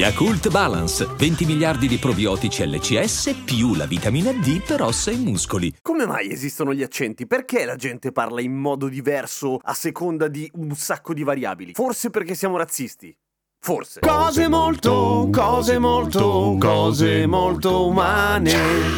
Yakult Balance, 20 miliardi di probiotici LCS più la vitamina D per ossa e muscoli. Come mai esistono gli accenti? Perché la gente parla in modo diverso a seconda di un sacco di variabili? Forse perché siamo razzisti. Forse. Cose molto, cose molto, cose molto umane.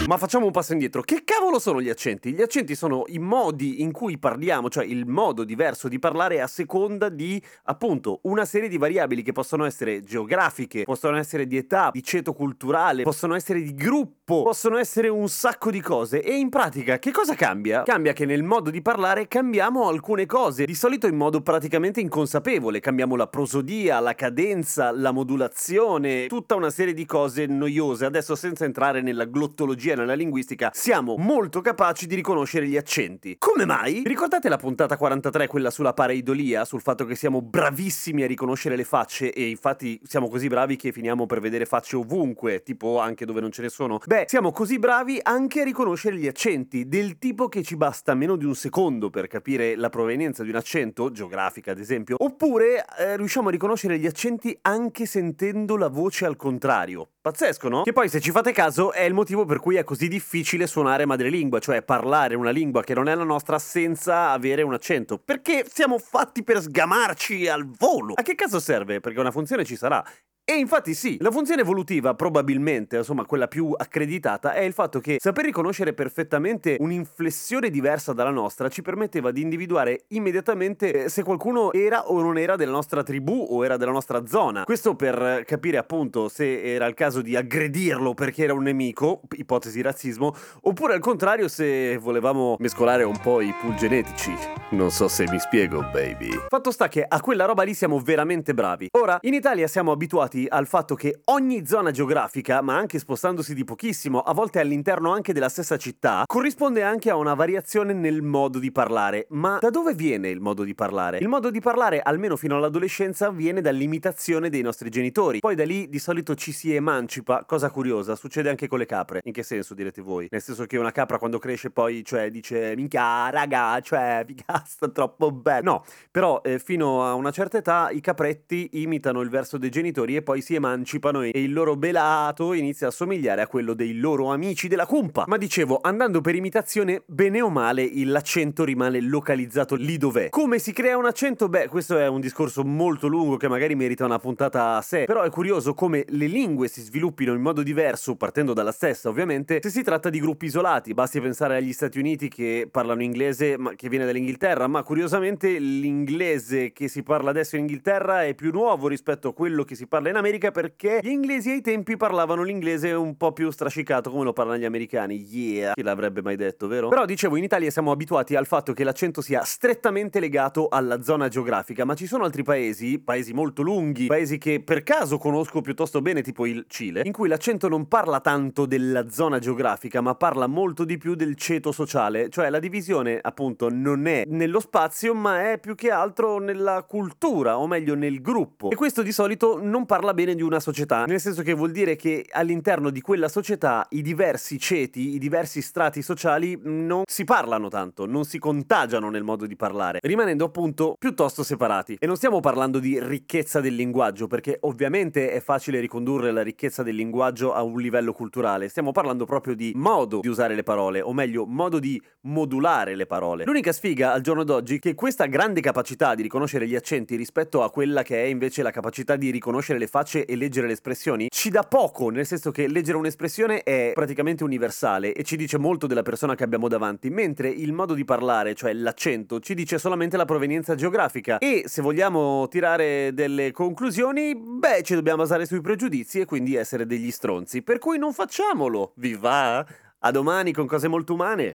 Ma facciamo un passo indietro. Che cavolo sono gli accenti? Gli accenti sono i modi in cui parliamo, cioè il modo diverso di parlare a seconda di, appunto, una serie di variabili che possono essere geografiche, possono essere di età, di ceto culturale, possono essere di gruppo, possono essere un sacco di cose. E in pratica, che cosa cambia? Cambia che nel modo di parlare cambiamo alcune cose, di solito in modo praticamente inconsapevole. Cambiamo la prosodia, la cadenza la modulazione, tutta una serie di cose noiose. Adesso senza entrare nella glottologia, nella linguistica, siamo molto capaci di riconoscere gli accenti. Come mai? Ricordate la puntata 43, quella sulla pareidolia, sul fatto che siamo bravissimi a riconoscere le facce e infatti siamo così bravi che finiamo per vedere facce ovunque, tipo anche dove non ce ne sono. Beh, siamo così bravi anche a riconoscere gli accenti, del tipo che ci basta meno di un secondo per capire la provenienza di un accento, geografica ad esempio, oppure eh, riusciamo a riconoscere gli accenti anche sentendo la voce al contrario. Pazzesco, no? Che poi, se ci fate caso, è il motivo per cui è così difficile suonare madrelingua, cioè parlare una lingua che non è la nostra senza avere un accento. Perché siamo fatti per sgamarci al volo. A che caso serve? Perché una funzione ci sarà. E infatti sì, la funzione evolutiva probabilmente, insomma quella più accreditata, è il fatto che saper riconoscere perfettamente un'inflessione diversa dalla nostra ci permetteva di individuare immediatamente eh, se qualcuno era o non era della nostra tribù o era della nostra zona. Questo per capire appunto se era il caso di aggredirlo perché era un nemico, ipotesi razzismo, oppure al contrario se volevamo mescolare un po' i pool genetici. Non so se mi spiego, baby. Fatto sta che a quella roba lì siamo veramente bravi. Ora, in Italia siamo abituati al fatto che ogni zona geografica, ma anche spostandosi di pochissimo, a volte all'interno anche della stessa città, corrisponde anche a una variazione nel modo di parlare. Ma da dove viene il modo di parlare? Il modo di parlare, almeno fino all'adolescenza, viene dall'imitazione dei nostri genitori. Poi da lì di solito ci si emancipa, cosa curiosa, succede anche con le capre. In che senso direte voi? Nel senso che una capra quando cresce poi, cioè, dice minchia, raga, cioè, figa, sta troppo bello. No, però eh, fino a una certa età i capretti imitano il verso dei genitori e poi si emancipano e il loro belato inizia a somigliare a quello dei loro amici della cumpa. Ma dicevo, andando per imitazione, bene o male, l'accento rimane localizzato lì dov'è. Come si crea un accento? Beh, questo è un discorso molto lungo che magari merita una puntata a sé, però è curioso come le lingue si sviluppino in modo diverso, partendo dalla stessa ovviamente, se si tratta di gruppi isolati. Basti pensare agli Stati Uniti che parlano inglese, ma che viene dall'Inghilterra, ma curiosamente l'inglese che si parla adesso in Inghilterra è più nuovo rispetto a quello che si parla in America perché gli inglesi ai tempi parlavano l'inglese un po' più strascicato come lo parlano gli americani. Yeah, chi l'avrebbe mai detto, vero? Però dicevo, in Italia siamo abituati al fatto che l'accento sia strettamente legato alla zona geografica, ma ci sono altri paesi, paesi molto lunghi, paesi che per caso conosco piuttosto bene, tipo il Cile, in cui l'accento non parla tanto della zona geografica, ma parla molto di più del ceto sociale, cioè la divisione appunto non è nello spazio, ma è più che altro nella cultura, o meglio nel gruppo. E questo di solito non parla bene di una società, nel senso che vuol dire che all'interno di quella società i diversi ceti, i diversi strati sociali non si parlano tanto, non si contagiano nel modo di parlare, rimanendo appunto piuttosto separati. E non stiamo parlando di ricchezza del linguaggio, perché ovviamente è facile ricondurre la ricchezza del linguaggio a un livello culturale, stiamo parlando proprio di modo di usare le parole, o meglio, modo di modulare le parole. L'unica sfiga al giorno d'oggi è che questa grande capacità di riconoscere gli accenti rispetto a quella che è invece la capacità di riconoscere le facce e leggere le espressioni ci dà poco, nel senso che leggere un'espressione è praticamente universale e ci dice molto della persona che abbiamo davanti, mentre il modo di parlare, cioè l'accento, ci dice solamente la provenienza geografica. E se vogliamo tirare delle conclusioni, beh, ci dobbiamo basare sui pregiudizi e quindi essere degli stronzi. Per cui non facciamolo! Vi va? A domani con cose molto umane!